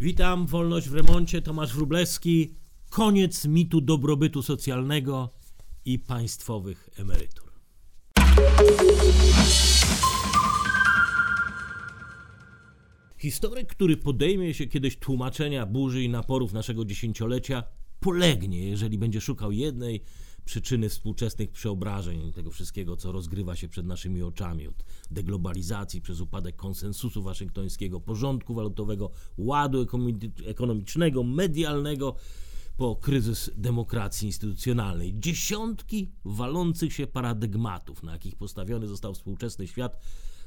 Witam, Wolność w remoncie, Tomasz Wróblewski. Koniec mitu dobrobytu socjalnego i państwowych emerytur. Historyk, który podejmie się kiedyś tłumaczenia burzy i naporów naszego dziesięciolecia, polegnie, jeżeli będzie szukał jednej przyczyny współczesnych przeobrażeń, tego wszystkiego, co rozgrywa się przed naszymi oczami, od deglobalizacji przez upadek konsensusu waszyngtońskiego, porządku walutowego, ładu ekonomicznego, medialnego, po kryzys demokracji instytucjonalnej. Dziesiątki walących się paradygmatów, na jakich postawiony został współczesny świat,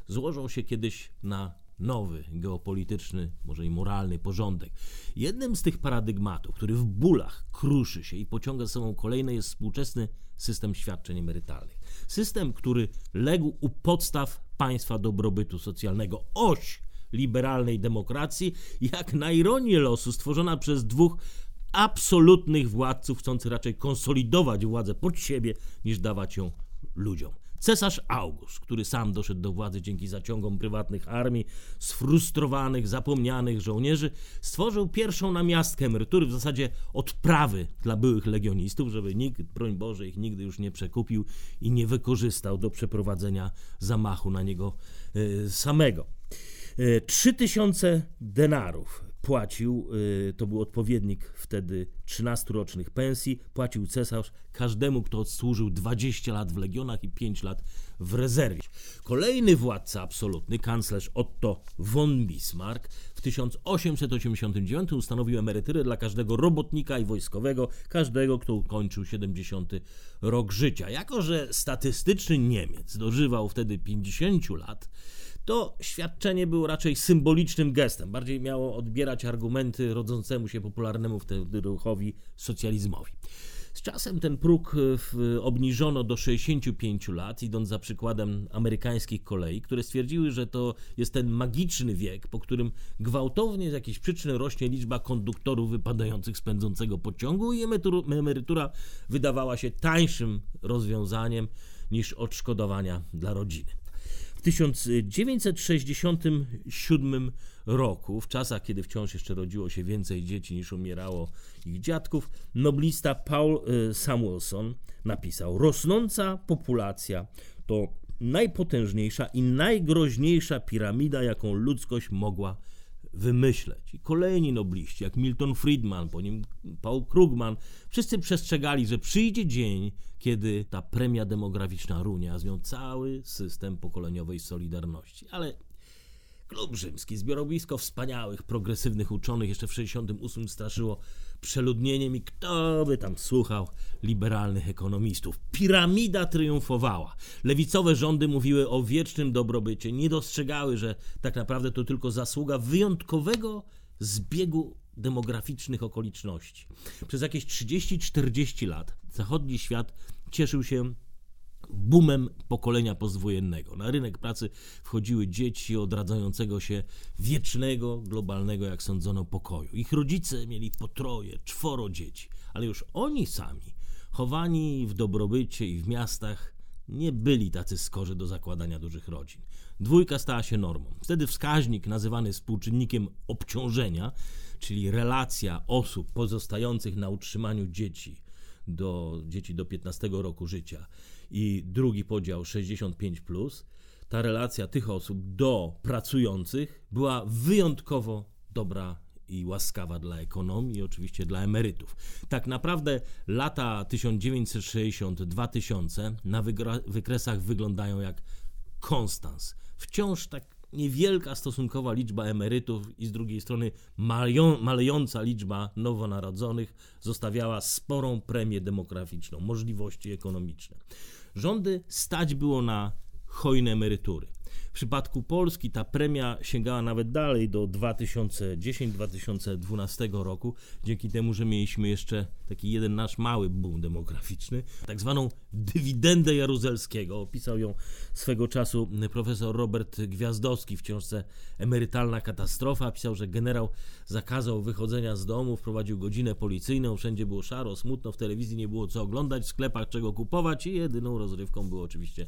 złożą się kiedyś na nowy geopolityczny, może i moralny porządek. Jednym z tych paradygmatów, który w bólach kruszy się i pociąga za sobą kolejne, jest współczesny system świadczeń emerytalnych. System, który legł u podstaw państwa dobrobytu socjalnego. Oś liberalnej demokracji, jak na ironię losu, stworzona przez dwóch absolutnych władców, chcących raczej konsolidować władzę pod siebie, niż dawać ją ludziom. Cesarz August, który sam doszedł do władzy dzięki zaciągom prywatnych armii, sfrustrowanych, zapomnianych żołnierzy, stworzył pierwszą namiastkę emerytury, w zasadzie odprawy dla byłych legionistów, żeby nikt, broń Boże, ich nigdy już nie przekupił i nie wykorzystał do przeprowadzenia zamachu na niego y, samego. Y, trzy tysiące denarów płacił, y, to był odpowiednik wtedy 13-rocznych pensji, płacił cesarz każdemu, kto odsłużył 20 lat w legionach i 5 lat w rezerwie. Kolejny władca absolutny, kanclerz Otto von Bismarck, w 1889 ustanowił emeryturę dla każdego robotnika i wojskowego, każdego, kto ukończył 70 rok życia. Jako, że statystyczny Niemiec dożywał wtedy 50 lat, to świadczenie było raczej symbolicznym gestem. Bardziej miało odbierać argumenty rodzącemu się popularnemu wtedy ruchowi socjalizmowi. Z czasem ten próg e, obniżono do 65 lat, idąc za przykładem amerykańskich kolei, które stwierdziły, że to jest ten magiczny wiek, po którym gwałtownie z jakiejś przyczyny rośnie liczba konduktorów wypadających z pędzącego pociągu i emerytura wydawała się tańszym rozwiązaniem niż odszkodowania dla rodziny. W 1967 roku, w czasach, kiedy wciąż jeszcze rodziło się więcej dzieci niż umierało ich dziadków, noblista Paul y, Samuelson napisał: Rosnąca populacja to najpotężniejsza i najgroźniejsza piramida, jaką ludzkość mogła wymyśleć. I kolejni nobliści, jak Milton Friedman, po nim Paul Krugman, wszyscy przestrzegali, że przyjdzie dzień, kiedy ta premia demograficzna runie, a z nią cały system pokoleniowej solidarności. Ale Klub Rzymski, zbiorowisko wspaniałych, progresywnych uczonych, jeszcze w 68 straszyło przeludnieniem i kto by tam słuchał liberalnych ekonomistów. Piramida triumfowała. Lewicowe rządy mówiły o wiecznym dobrobycie, nie dostrzegały, że tak naprawdę to tylko zasługa wyjątkowego zbiegu demograficznych okoliczności. Przez jakieś 30-40 lat zachodni świat cieszył się boomem pokolenia pozwojennego. Na rynek pracy wchodziły dzieci odradzającego się wiecznego, globalnego, jak sądzono, pokoju. Ich rodzice mieli po troje, czworo dzieci, ale już oni sami, chowani w dobrobycie i w miastach, nie byli tacy skorzy do zakładania dużych rodzin. Dwójka stała się normą. Wtedy wskaźnik nazywany współczynnikiem obciążenia, czyli relacja osób pozostających na utrzymaniu dzieci do dzieci do 15 roku życia i drugi podział 65, ta relacja tych osób do pracujących była wyjątkowo dobra i łaskawa dla ekonomii i oczywiście dla emerytów. Tak naprawdę lata 1960-2000 na wykresach wyglądają jak konstans. Wciąż tak niewielka stosunkowa liczba emerytów i z drugiej strony malejąca liczba nowonarodzonych zostawiała sporą premię demograficzną, możliwości ekonomiczne. Rządy stać było na hojne emerytury. W przypadku Polski ta premia sięgała nawet dalej do 2010-2012 roku, dzięki temu, że mieliśmy jeszcze taki jeden nasz mały boom demograficzny, tak zwaną dywidendę Jaruzelskiego. Opisał ją swego czasu profesor Robert Gwiazdowski w książce Emerytalna katastrofa. Pisał, że generał zakazał wychodzenia z domu, wprowadził godzinę policyjną, wszędzie było szaro, smutno, w telewizji nie było co oglądać, w sklepach czego kupować i jedyną rozrywką było oczywiście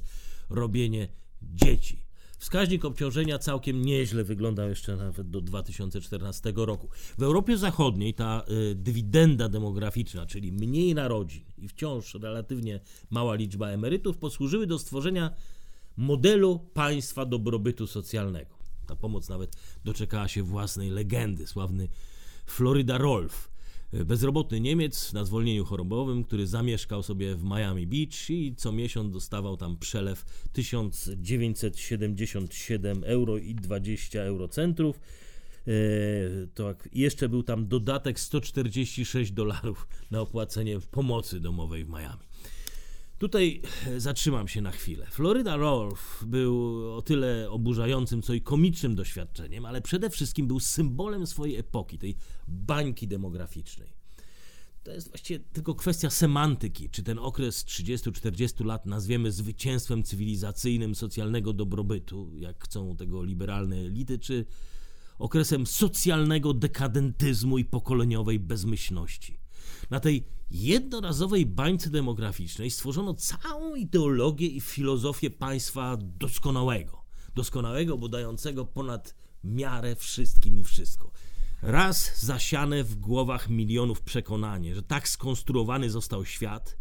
robienie dzieci. Wskaźnik obciążenia całkiem nieźle wyglądał jeszcze nawet do 2014 roku. W Europie Zachodniej ta y, dywidenda demograficzna, czyli mniej narodzin i wciąż relatywnie mała liczba emerytów, posłużyły do stworzenia modelu państwa dobrobytu socjalnego. Ta pomoc nawet doczekała się własnej legendy. Sławny Florida Rolf, bezrobotny Niemiec na zwolnieniu chorobowym, który zamieszkał sobie w Miami Beach i co miesiąc dostawał tam przelew 1977 euro i 20 eurocentrów. E, to jeszcze był tam dodatek 146 dolarów na opłacenie pomocy domowej w Miami. Tutaj zatrzymam się na chwilę. Florida Rolf był o tyle oburzającym, co i komicznym doświadczeniem, ale przede wszystkim był symbolem swojej epoki, tej bańki demograficznej. To jest właściwie tylko kwestia semantyki, czy ten okres 30-40 lat nazwiemy zwycięstwem cywilizacyjnym socjalnego dobrobytu, jak chcą tego liberalne elity, czy okresem socjalnego dekadentyzmu i pokoleniowej bezmyślności. Na tej jednorazowej bańce demograficznej stworzono całą ideologię i filozofię państwa doskonałego. Doskonałego, bo dającego ponad miarę wszystkim i wszystko. Raz zasiane w głowach milionów przekonanie, że tak skonstruowany został świat,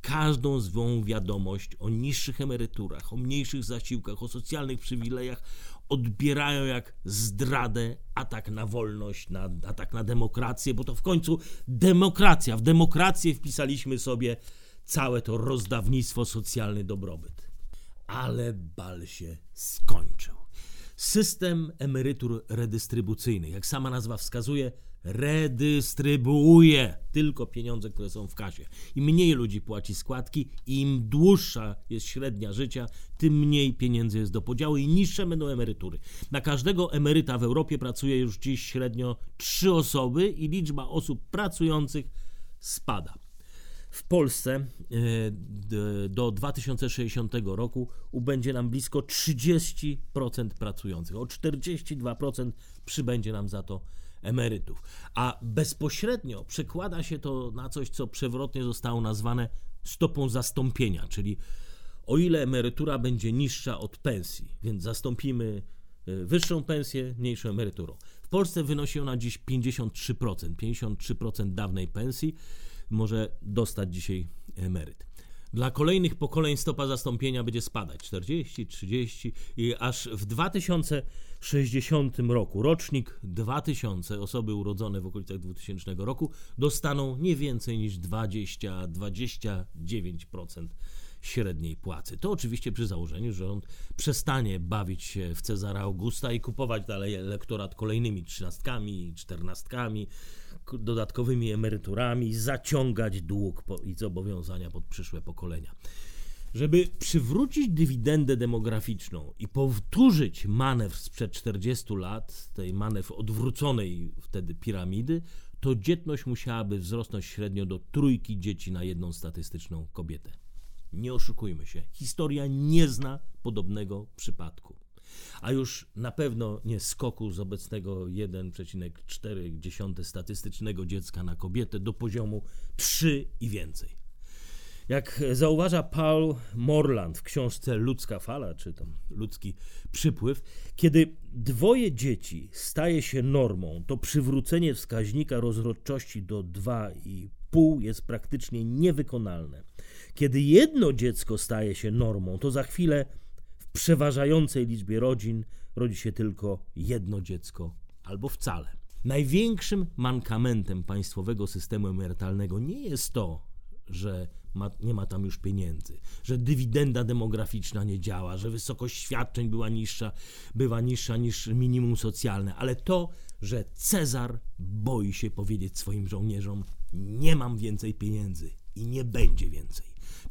każdą zwą wiadomość o niższych emeryturach, o mniejszych zasiłkach, o socjalnych przywilejach odbierają jak zdradę, atak na wolność, na, atak na demokrację, bo to w końcu demokracja. W demokrację wpisaliśmy sobie całe to rozdawnictwo, socjalny dobrobyt. Ale bal się skończył. System emerytur redystrybucyjnych, jak sama nazwa wskazuje, redystrybuuje tylko pieniądze, które są w kasie. Im mniej ludzi płaci składki, im dłuższa jest średnia życia, tym mniej pieniędzy jest do podziału i niższe będą emerytury. Na każdego emeryta w Europie pracuje już dziś średnio trzy osoby i liczba osób pracujących spada. W Polsce e, do 2060 roku ubędzie nam blisko 30% pracujących. O 42% przybędzie nam za to emerytów. A bezpośrednio przekłada się to na coś, co przewrotnie zostało nazwane stopą zastąpienia, czyli o ile emerytura będzie niższa od pensji, więc zastąpimy e, wyższą pensję mniejszą emeryturą. W Polsce wynosi ona dziś 53%. 53% dawnej pensji może dostać dzisiaj emeryt. Dla kolejnych pokoleń stopa zastąpienia będzie spadać 40, 30 i aż w 2060 roku, rocznik 2000, osoby urodzone w okolicach 2000 roku dostaną nie więcej niż 20-29% średniej płacy. To oczywiście przy założeniu, że on przestanie bawić się w Cezara Augusta i kupować dalej elektorat kolejnymi trzynastkami, czternastkami, dodatkowymi emeryturami, zaciągać dług i zobowiązania pod przyszłe pokolenia. Żeby przywrócić dywidendę demograficzną i powtórzyć manewr sprzed 40 lat, tej manewr odwróconej wtedy piramidy, to dzietność musiałaby wzrosnąć średnio do trójki dzieci na jedną statystyczną kobietę. Nie oszukujmy się, historia nie zna podobnego przypadku. A już na pewno nie skoku z obecnego 1,4 statystycznego dziecka na kobietę do poziomu 3 i więcej. Jak zauważa Paul Morland w książce Ludzka fala, czy tam ludzki przypływ, kiedy dwoje dzieci staje się normą, to przywrócenie wskaźnika rozrodczości do 2,5 jest praktycznie niewykonalne. Kiedy jedno dziecko staje się normą, to za chwilę w przeważającej liczbie rodzin rodzi się tylko jedno dziecko albo wcale. Największym mankamentem państwowego systemu emerytalnego nie jest to, że ma, nie ma tam już pieniędzy, że dywidenda demograficzna nie działa, że wysokość świadczeń była niższa, bywa niższa niż minimum socjalne, ale to, że Cezar boi się powiedzieć swoim żołnierzom: Nie mam więcej pieniędzy i nie będzie więcej.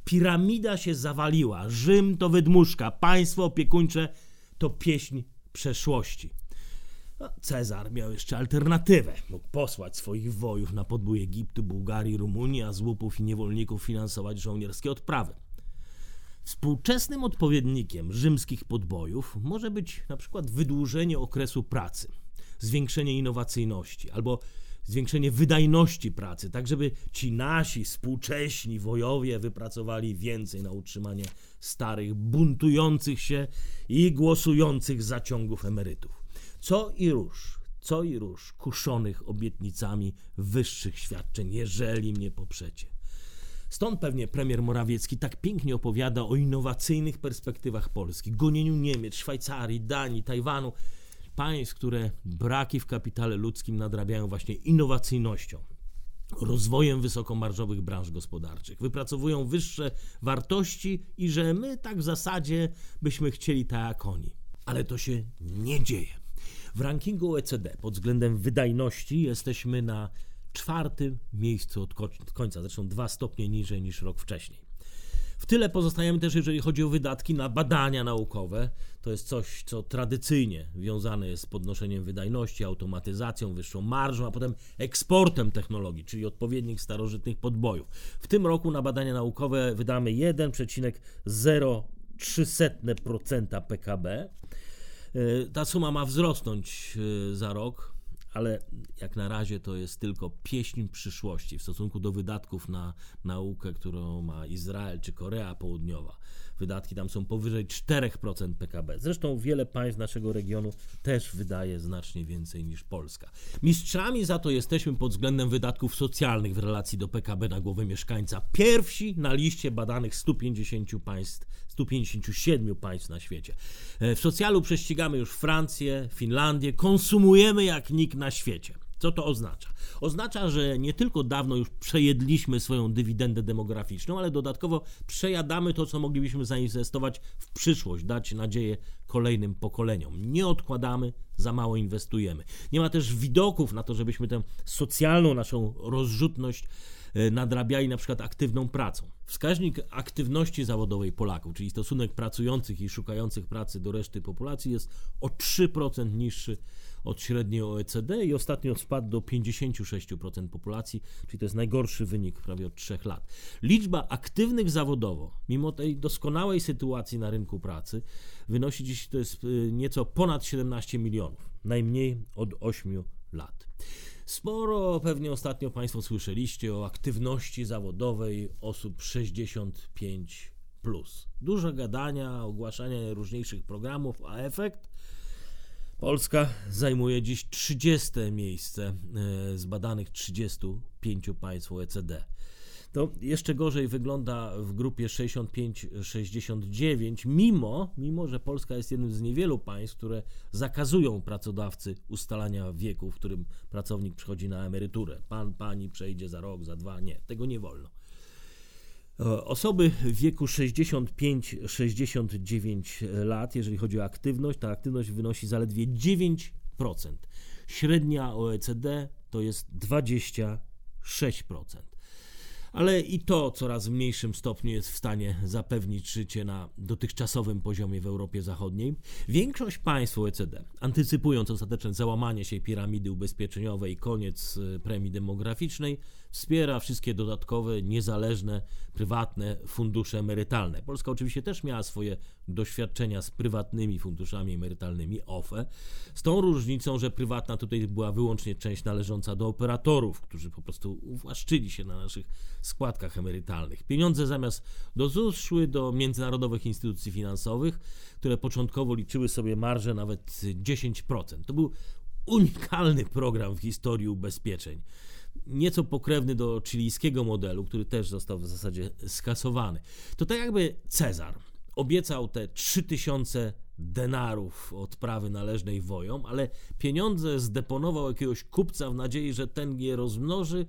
Piramida się zawaliła, Rzym to wydmuszka, państwo opiekuńcze to pieśń przeszłości. Cezar miał jeszcze alternatywę. Mógł posłać swoich wojów na podbój Egiptu, Bułgarii, Rumunii, a z łupów i niewolników finansować żołnierskie odprawy. Współczesnym odpowiednikiem rzymskich podbojów może być na przykład wydłużenie okresu pracy, zwiększenie innowacyjności albo zwiększenie wydajności pracy, tak żeby ci nasi współcześni wojowie wypracowali więcej na utrzymanie starych, buntujących się i głosujących zaciągów emerytów. Co i róż, co i róż kuszonych obietnicami wyższych świadczeń, jeżeli mnie poprzecie. Stąd pewnie premier Morawiecki tak pięknie opowiada o innowacyjnych perspektywach Polski, gonieniu Niemiec, Szwajcarii, Danii, Tajwanu, państw, które braki w kapitale ludzkim nadrabiają właśnie innowacyjnością, rozwojem wysokomarżowych branż gospodarczych, wypracowują wyższe wartości i że my tak w zasadzie byśmy chcieli tak jak oni. Ale to się nie dzieje. W rankingu OECD pod względem wydajności jesteśmy na czwartym miejscu od końca, zresztą dwa stopnie niżej niż rok wcześniej. W tyle pozostajemy też, jeżeli chodzi o wydatki na badania naukowe. To jest coś, co tradycyjnie wiązane jest z podnoszeniem wydajności, automatyzacją, wyższą marżą, a potem eksportem technologii, czyli odpowiednich starożytnych podbojów. W tym roku na badania naukowe wydamy 1,03% PKB. E, ta suma ma wzrosnąć e, za rok ale jak na razie to jest tylko pieśń przyszłości w stosunku do wydatków na naukę, którą ma Izrael czy Korea Południowa. Wydatki tam są powyżej 4% PKB. Zresztą wiele państw naszego regionu też wydaje znacznie więcej niż Polska. Mistrzami za to jesteśmy pod względem wydatków socjalnych w relacji do PKB na głowę mieszkańca. Pierwsi na liście badanych 150 państw, 157 państw na świecie. E, w socjalu prześcigamy już Francję, Finlandię, konsumujemy jak nikt na świecie. Co to oznacza? Oznacza, że nie tylko dawno już przejedliśmy swoją dywidendę demograficzną, ale dodatkowo przejadamy to, co moglibyśmy zainwestować w przyszłość, dać nadzieję kolejnym pokoleniom. Nie odkładamy, za mało inwestujemy. Nie ma też widoków na to, żebyśmy tę socjalną naszą rozrzutność nadrabiali na przykład aktywną pracą. Wskaźnik aktywności zawodowej Polaków, czyli stosunek pracujących i szukających pracy do reszty populacji jest o 3% niższy od średniej OECD i ostatnio spadł do 56% populacji, czyli to jest najgorszy wynik prawie od 3 lat. Liczba aktywnych zawodowo, mimo tej doskonałej sytuacji na rynku pracy, wynosi dziś to jest y, nieco ponad 17 milionów, najmniej od 8 lat. Sporo pewnie ostatnio Państwo słyszeliście o aktywności zawodowej osób 65. Plus. Dużo gadania, ogłaszania najróżniejszych programów, a efekt Polska zajmuje dziś 30 miejsce e, z badanych 35 państw OECD. To jeszcze gorzej wygląda w grupie 65-69, mimo, mimo że Polska jest jednym z niewielu państw, które zakazują pracodawcy ustalania wieku, w którym pracownik przychodzi na emeryturę. Pan, pani przejdzie za rok, za dwa. Nie, tego nie wolno. E, osoby w wieku 65-69 lat, jeżeli chodzi o aktywność, ta aktywność wynosi zaledwie 9%. Średnia OECD to jest 26% ale i to coraz w mniejszym stopniu jest w stanie zapewnić życie na dotychczasowym poziomie w Europie Zachodniej. Większość państw OECD, antycypując ostateczne załamanie się piramidy ubezpieczeniowej i koniec e, premii demograficznej, wspiera wszystkie dodatkowe, niezależne, prywatne fundusze emerytalne. Polska oczywiście też miała swoje doświadczenia z prywatnymi funduszami emerytalnymi, OFE, z tą różnicą, że prywatna tutaj była wyłącznie część należąca do operatorów, którzy po prostu uwłaszczyli się na naszych składkach emerytalnych. Pieniądze zamiast do ZUS szły do międzynarodowych instytucji finansowych, które początkowo liczyły sobie marże nawet 10%. To był unikalny program w historii ubezpieczeń. Nieco pokrewny do chilijskiego modelu, który też został w zasadzie skasowany. To tak jakby Cezar obiecał te 3000 denarów odprawy należnej wojom, ale pieniądze zdeponował jakiegoś kupca w nadziei, że ten je rozmnoży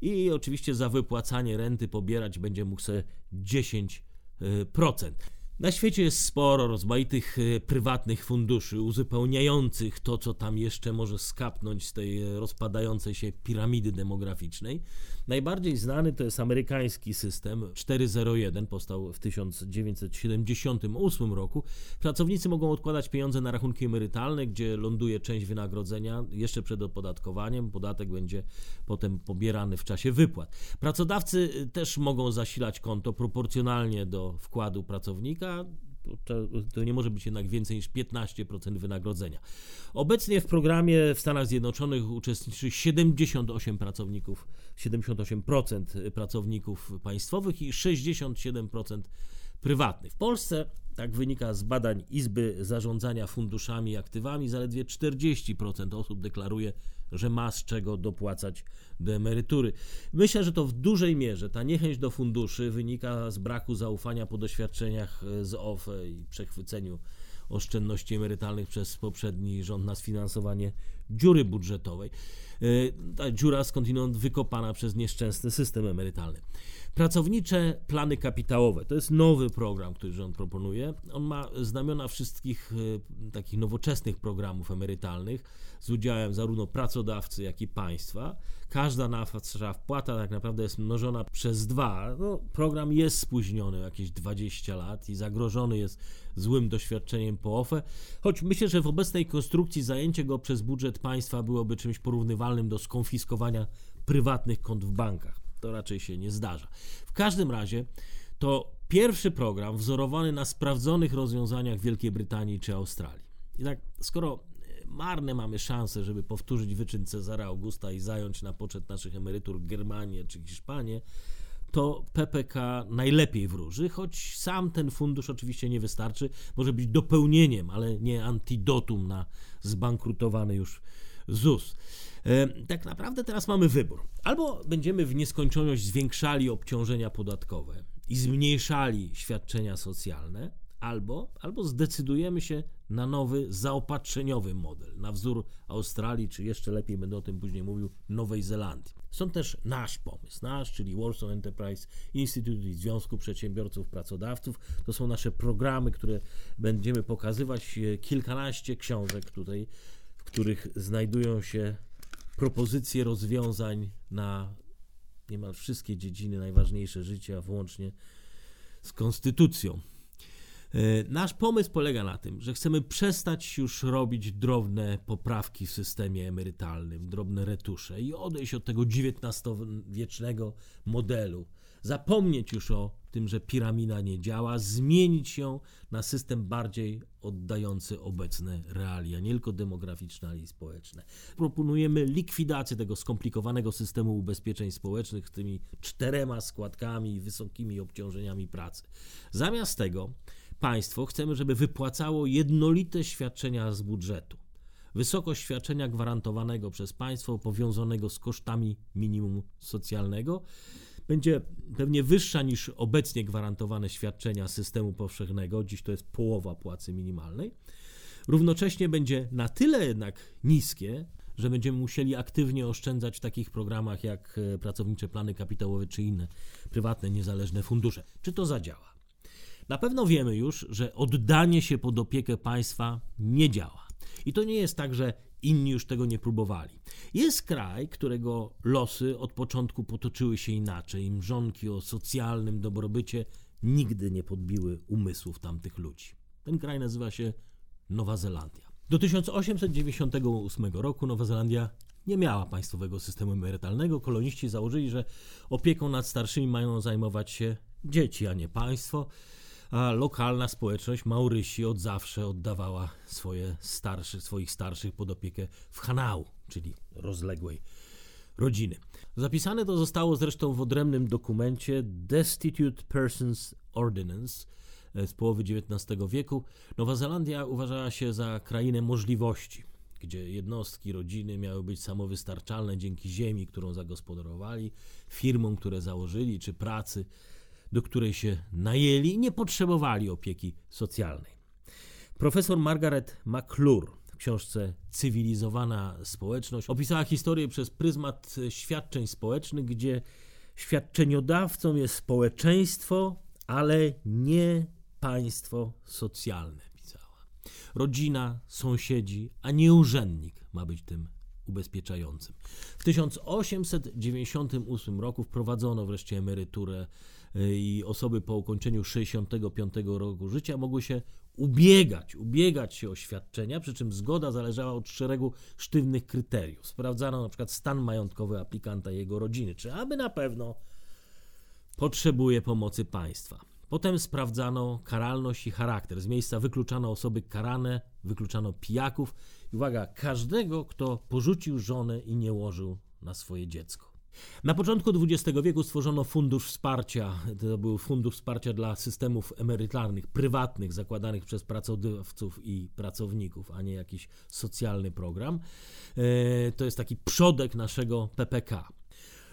i oczywiście za wypłacanie renty pobierać będzie mógł sobie 10%. Na świecie jest sporo rozmaitych e, prywatnych funduszy uzupełniających to, co tam jeszcze może skapnąć z tej rozpadającej się piramidy demograficznej. Najbardziej znany to jest amerykański system 401, powstał w 1978 roku. Pracownicy mogą odkładać pieniądze na rachunki emerytalne, gdzie ląduje część wynagrodzenia jeszcze przed opodatkowaniem. Podatek będzie potem pobierany w czasie wypłat. Pracodawcy też mogą zasilać konto proporcjonalnie do wkładu pracownika To, to, nie może być jednak więcej niż 15% wynagrodzenia. Obecnie w programie w Stanach Zjednoczonych uczestniczy 78 pracowników, 78% pracowników państwowych i 67% prywatnych. W Polsce, tak wynika z badań Izby Zarządzania Funduszami i Aktywami, zaledwie 40% osób deklaruje, że ma z czego dopłacać do emerytury. Myślę, że to w dużej mierze ta niechęć do funduszy wynika z braku zaufania po doświadczeniach z OFE i przechwyceniu oszczędności emerytalnych przez poprzedni rząd na sfinansowanie dziury budżetowej. E, ta dziura skądinąd wykopana przez nieszczęsny system emerytalny. Pracownicze plany kapitałowe to jest nowy program, który rząd proponuje. On ma znamiona wszystkich y, takich nowoczesnych programów emerytalnych z udziałem zarówno pracodawcy, jak i państwa. Każda nasza wpłata tak naprawdę jest mnożona przez dwa. No, program jest spóźniony jakieś 20 lat i zagrożony jest złym doświadczeniem po OFE, choć myślę, że w obecnej konstrukcji zajęcie go przez budżet państwa byłoby czymś porównywalnym do skonfiskowania prywatnych kont w bankach to raczej się nie zdarza. W każdym razie to pierwszy program wzorowany na sprawdzonych rozwiązaniach Wielkiej Brytanii czy Australii. I tak, skoro marne mamy szanse, żeby powtórzyć wyczyn Cezara Augusta i zająć na poczet naszych emerytur Germanię czy Hiszpanię, to PPK najlepiej wróży, choć sam ten fundusz oczywiście nie wystarczy, może być dopełnieniem, ale nie antidotum na zbankrutowany już ZUS. E, tak naprawdę teraz mamy wybór. Albo będziemy w nieskończoność zwiększali obciążenia podatkowe i zmniejszali świadczenia socjalne, albo, albo zdecydujemy się na nowy, zaopatrzeniowy model, na wzór Australii, czy jeszcze lepiej będę o tym później mówił, Nowej Zelandii. Są też nasz pomysł, nasz, czyli Warsaw Enterprise Institute i Związku Przedsiębiorców Pracodawców. To są nasze programy, które będziemy pokazywać. E, kilkanaście książek tutaj, w których znajdują się propozycje rozwiązań na niemal wszystkie dziedziny najważniejsze życia, włącznie z konstytucją. E, nasz pomysł polega na tym, że chcemy przestać już robić drobne poprawki w systemie emerytalnym, drobne retusze i odejść od tego XIX-wiecznego modelu. Zapomnieć już o tym, że piramida nie działa, zmienić ją na system bardziej oddający obecne realia, nie tylko demograficzne, ale i społeczne. Proponujemy likwidację tego skomplikowanego systemu ubezpieczeń społecznych z tymi czterema składkami i wysokimi obciążeniami pracy. Zamiast tego państwo chcemy, żeby wypłacało jednolite świadczenia z budżetu. Wysokość świadczenia gwarantowanego przez państwo powiązanego z kosztami minimum socjalnego będzie pewnie wyższa niż obecnie gwarantowane świadczenia systemu powszechnego, dziś to jest połowa płacy minimalnej. Równocześnie będzie na tyle jednak niskie, że będziemy musieli aktywnie oszczędzać w takich programach jak e, pracownicze plany kapitałowe czy inne prywatne, niezależne fundusze. Czy to zadziała? Na pewno wiemy już, że oddanie się pod opiekę państwa nie działa. I to nie jest tak, że inni już tego nie próbowali. Jest kraj, którego losy od początku potoczyły się inaczej. Mrzonki o socjalnym dobrobycie nigdy nie podbiły umysłów tamtych ludzi. Ten kraj nazywa się Nowa Zelandia. Do 1898 roku Nowa Zelandia nie miała państwowego systemu emerytalnego. Koloniści założyli, że opieką nad starszymi mają zajmować się dzieci, a nie państwo a lokalna społeczność Maurysi od zawsze oddawała swoje starszy, swoich starszych pod opiekę w Hanau, czyli rozległej rodziny. Zapisane to zostało zresztą w odrębnym dokumencie Destitute Persons Ordinance z połowy XIX wieku. Nowa Zelandia uważała się za krainę możliwości, gdzie jednostki, rodziny miały być samowystarczalne dzięki ziemi, którą zagospodarowali, firmom, które założyli, czy pracy, do której się najęli nie potrzebowali opieki socjalnej. Profesor Margaret McClure w książce Cywilizowana społeczność opisała historię przez pryzmat świadczeń społecznych, gdzie świadczeniodawcą jest społeczeństwo, ale nie państwo socjalne, pisała. Rodzina, sąsiedzi, a nie urzędnik ma być tym ubezpieczającym. W 1898 roku wprowadzono wreszcie emeryturę i osoby po ukończeniu 65 roku życia mogły się ubiegać, ubiegać się o świadczenia, przy czym zgoda zależała od szeregu sztywnych kryteriów. Sprawdzano na przykład stan majątkowy aplikanta i jego rodziny, czy aby na pewno potrzebuje pomocy państwa. Potem sprawdzano karalność i charakter. Z miejsca wykluczano osoby karane, wykluczano pijaków i uwaga, każdego, kto porzucił żonę i nie łożył na swoje dziecko. Na początku XX wieku stworzono fundusz wsparcia. To był fundusz wsparcia dla systemów emerytalnych, prywatnych, zakładanych przez pracodawców i pracowników, a nie jakiś socjalny program. E, to jest taki przodek naszego PPK.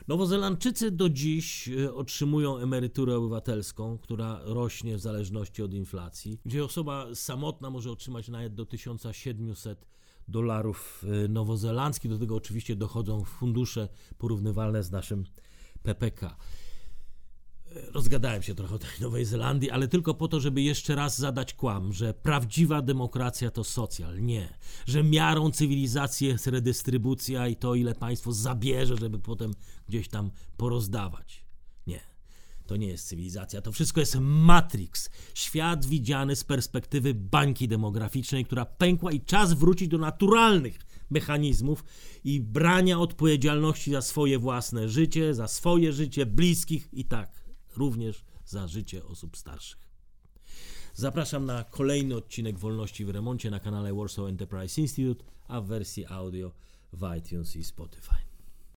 Nowozelandczycy do dziś e, otrzymują emeryturę obywatelską, która rośnie w zależności od inflacji, gdzie osoba samotna może otrzymać nawet do 1700 dolarów e, nowozelandzkich. Do tego oczywiście dochodzą fundusze porównywalne z naszym PPK. E, rozgadałem się trochę o tej Nowej Zelandii, ale tylko po to, żeby jeszcze raz zadać kłam, że prawdziwa demokracja to socjal. Nie. Że miarą cywilizacji jest redystrybucja i to, ile państwo zabierze, żeby potem gdzieś tam porozdawać. To nie jest cywilizacja, to wszystko jest Matrix. Świat widziany z perspektywy bańki demograficznej, która pękła i czas wrócić do naturalnych mechanizmów i brania odpowiedzialności za swoje własne życie, za swoje życie bliskich i tak również za życie osób starszych. Zapraszam na kolejny odcinek Wolności w Remoncie na kanale Warsaw Enterprise Institute, a w wersji audio w iTunes i Spotify.